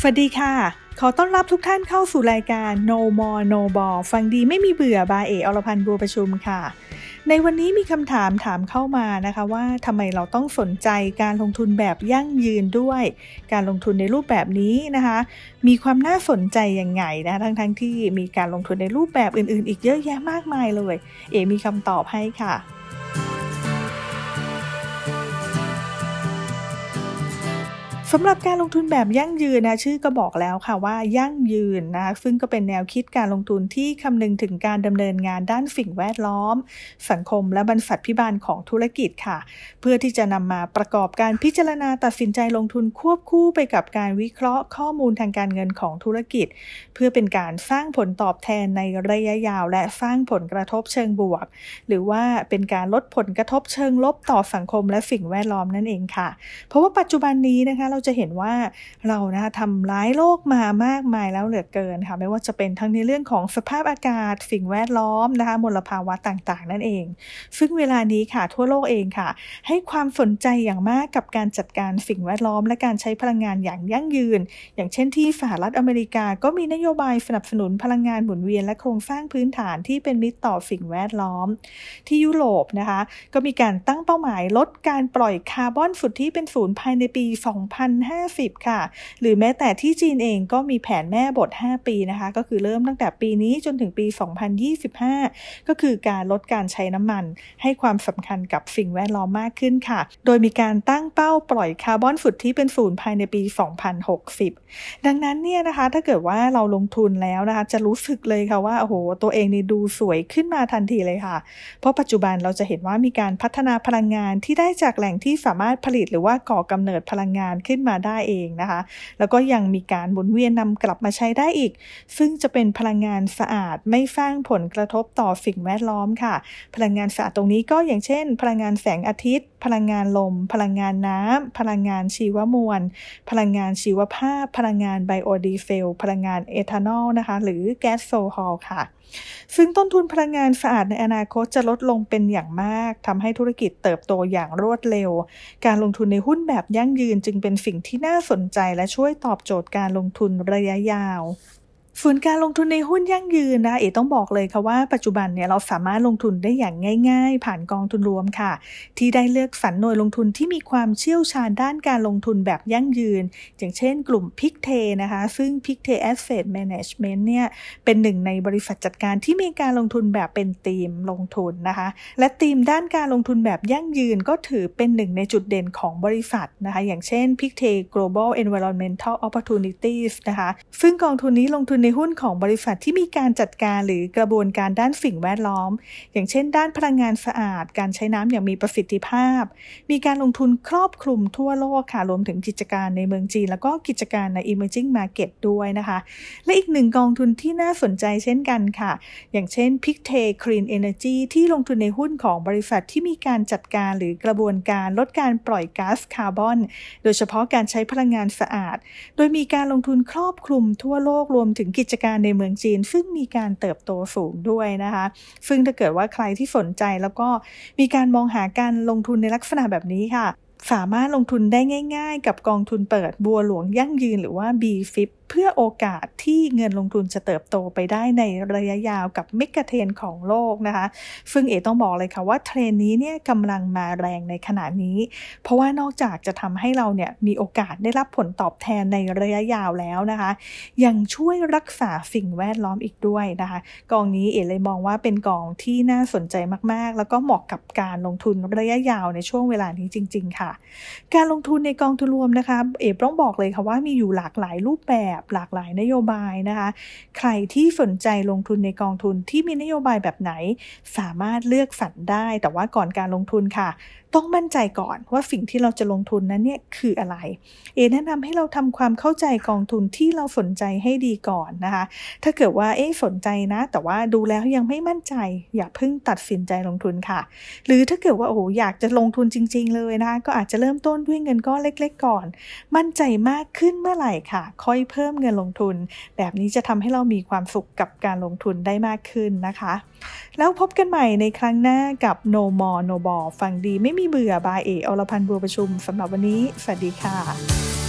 สวัสดีค่ะ ขอต้อนรับทุกท่านเข้าสู่รายการ No More No Ball ฟังดีไม่มีเบื่อบาเออรพันธ์บัวประชุมค่ะ ในวันนี้มีคำถามถามเข้ามานะคะว่าทำไมเราต้องสนใจการลงทุนแบบยั่งยืนด้วย การลงทุนในรูปแบบนี้นะคะ มีความน่าสนใจยังไงนะทั้งทั้งที่มีการลงทุนในรูปแบบอื่น ๆ อีกเยอะแยะมากมายเลย เอมีคำตอบให้ค่ะ สำหรับการลงทุนแบบยั่งยืนนะชื่อก็บอกแล้วค่ะว่ายั่งยืนนะซึ่งก็เป็นแนวคิดการลงทุนที่คำนึงถึงการดำเนินงานด้านสิ่งแวดล้อม สังคมและบรรษัทพิบาลของธุรกิจค่ะ เพื่อที่จะนำมาประกอบการพิจารณาตัดสินใจลงทุนควบคู่ไปกับการวิเคราะห์ข้อมูลทางการเงินของธุรกิจ เพื่อเป็นการสร้างผลตอบแทนในระยะยาว และสร้างผลกระทบเชิงบวก หรือว่าเป็นการลดผลกระทบเชิงลบต่อสังคมและสิ่งแวดล้อมนั่นเองค่ะ เพราะว่าปัจจุบันนี้นะคะเราจะเห็นว่าเรานะคะทำร้ายโลกมามากมายแล้วเหลือเกินค่ะไม่ว่าจะเป็นทั้งในเรื่องของสภาพอากาศ สิ่งแวดล้อมนะคะมลภาวะต่างๆ นั่นเอง ซึ่งเวลานี้ค่ะทั่วโลกเองค่ะ ให้ความสนใจอย่างมากกับการจัดการสิ่งแวดล้อม และการใช้พลังงานอย่างยั่งยืน อย่างเช่นที่สหรัฐอเมริกาก็มีนโยบายสนับสนุนพลังงานหมุนเวียนและโครงสร้างพื้นฐานที่เป็นมิตรต่อสิ่งแวดล้อม ที่ยุโรปนะคะ ก็มีการตั้งเป้าหมายลดการปล่อยคาร์บอนฟุตที่เป็นศูนย์ภายในปี2050 ค่ะ หรือแม้แต่ที่จีนเองก็มีแผนแม่บท 5 ปีนะคะ ก็คือเริ่มตั้งแต่ปีนี้จนถึงปี 2025 ก็คือการลดการใช้น้ำมัน ให้ความสำคัญกับสิ่งแวดล้อมมากขึ้นค่ะ โดยมีการตั้งเป้าปล่อยคาร์บอนฟุตที่เป็นศูนย์ภายในปี 2060 ดังนั้นเนี่ยนะคะ ถ้าเกิดว่าเราลงทุนแล้วนะคะ จะรู้สึกเลยค่ะว่า โอ้โห ตัวเองนี่ดูสวยขึ้นมาทันทีเลยค่ะ เพราะปัจจุบันเราจะเห็นว่ามีการพัฒนาพลังงานที่ได้จากแหล่งที่สามารถผลิตหรือว่าก่อกำเนิดพลังงานขึ้นมาได้เองนะคะ แล้วก็ยังมีการหมุนเวียนนำกลับมาใช้ได้อีก ซึ่งจะเป็นพลังงานสะอาดไม่สร้างผลกระทบต่อสิ่งแวดล้อมค่ะ พลังงานสะอาดตรงนี้ก็อย่างเช่น พลังงานแสงอาทิตย์ พลังงานลม พลังงานน้ำพลังงานชีวมวล พลังงานชีวภาพ พลังงานไบโอดีเซล พลังงานเอทานอลนะคะ หรือแก๊สโซฮอลค่ะซึ่งต้นทุนพลังงานสะอาดในอนาคตจะลดลงเป็นอย่างมากทำให้ธุรกิจเติบโตอย่างรวดเร็ว การลงทุนในหุ้นแบบยั่งยืนจึงเป็นสิ่งที่น่าสนใจและช่วยตอบโจทย์การลงทุนระยะยาว ส่วนการลงทุนในหุ้นยั่งยืนนะเอ๋ต้องบอกเลยค่ะว่าปัจจุบันเนี่ยเราสามารถลงทุนได้อย่างง่าย ๆ ผ่านกองทุนรวมค่ะ ที่ได้เลือกสรรหน่วยลงทุนที่มีความเชี่ยวชาญด้านการลงทุนแบบยั่งยืน อย่างเช่นกลุ่มพิกเทนะคะ ซึ่งพิกเท Asset Management เนี่ยเป็นหนึ่งในบริษัทจัดการที่มีการลงทุนแบบเป็นธีมลงทุนนะคะ และธีมด้านการลงทุนแบบยั่งยืนก็ถือเป็นหนึ่งในจุดเด่นของบริษัทนะคะ อย่างเช่นพิกเท Global Environmental Opportunities นะคะ ซึ่งกองทุนนี้ลงทุนในหุ้นของบริษัทที่มีการจัดการหรือกระบวนการด้านสิ่งแวดล้อม อย่างเช่น ด้านพลังงานสะอาด การใช้น้ำอย่างมีประสิทธิภาพ มีการลงทุนครอบคลุมทั่วโลกค่ะรวมถึงกิจการในเมืองจีน แล้วก็กิจการใน emerging market ด้วยนะคะ และอีกหนึ่งกองทุนที่น่าสนใจเช่นกันค่ะ อย่างเช่น p i c t e Clean Energy ที่ลงทุนในหุ้นของบริษัทที่มีการจัดการหรือกระบวนการลดการปล่อยก๊าซคาร์บอน โดยเฉพาะการใช้พลังงานสะอาด โดยมีการลงทุนครอบคลุมทั่วโลกรวมถึงกิจการในเมืองจีน ซึ่งมีการเติบโตสูงด้วยนะคะ ซึ่งถ้าเกิดว่าใครที่สนใจแล้วก็มีการมองหาการลงทุนในลักษณะแบบนี้ค่ะ สามารถลงทุนได้ง่าย ๆ กับกองทุนเปิดบัวหลวงยั่งยืนหรือว่า BFIP เพื่อโอกาสที่เงินลงทุนจะเติบโตไปได้ในระยะยาวกับเมกะเทรนของโลกนะคะซึ่งเอต้องบอกเลยค่ะว่าเทรนนี้เนี่ยกำลังมาแรงในขณะนี้ เพราะว่านอกจากจะทำให้เราเนี่ยมีโอกาสได้รับผลตอบแทนในระยะยาวแล้วนะคะ ยังช่วยรักษาสิ่งแวดล้อมอีกด้วยนะคะ กองนี้เอเลยมองว่าเป็นกองที่น่าสนใจมากๆ แล้วก็เหมาะกับการลงทุนระยะยาวในช่วงเวลานี้จริง ๆ ค่ะ การลงทุนในกองทุนรวมนะคะ เอต้องบอกเลยค่ะว่ามีอยู่หลากหลายรูปแบบหลากหลายนโยบายนะคะ ใครที่สนใจลงทุนในกองทุนที่มีนโยบายแบบไหน สามารถเลือกสรรได้ แต่ว่าก่อนการลงทุนค่ะ ต้องมั่นใจก่อนว่าสิ่งที่เราจะลงทุนนั้นเนี่ยคืออะไร เอแนะนำให้เราทำความเข้าใจกองทุนที่เราสนใจให้ดีก่อนนะคะ ถ้าเกิดว่าเอ๊สนใจนะ แต่ว่าดูแล้วยังไม่มั่นใจ อย่าเพิ่งตัดสินใจลงทุนค่ะ หรือถ้าเกิดว่าโอ้อยากจะลงทุนจริง ๆ เลยนะคะก็อาจจะเริ่มต้นด้วยเงินก้อนเล็ก ๆ ก่อน มั่นใจมากขึ้นเมื่อไหร่ค่ะ ค่อยเพิ่มเงินลงทุน แบบนี้จะทำให้เรามีความสุขกับการลงทุนได้มากขึ้นนะคะ แล้วพบกันใหม่ในครั้งหน้ากับ No More No b a l ฟังดีไม่มีเบื่อบายเออรพันธ์บัวประชุมสำหรับวันนี้ สวัสดีค่ะ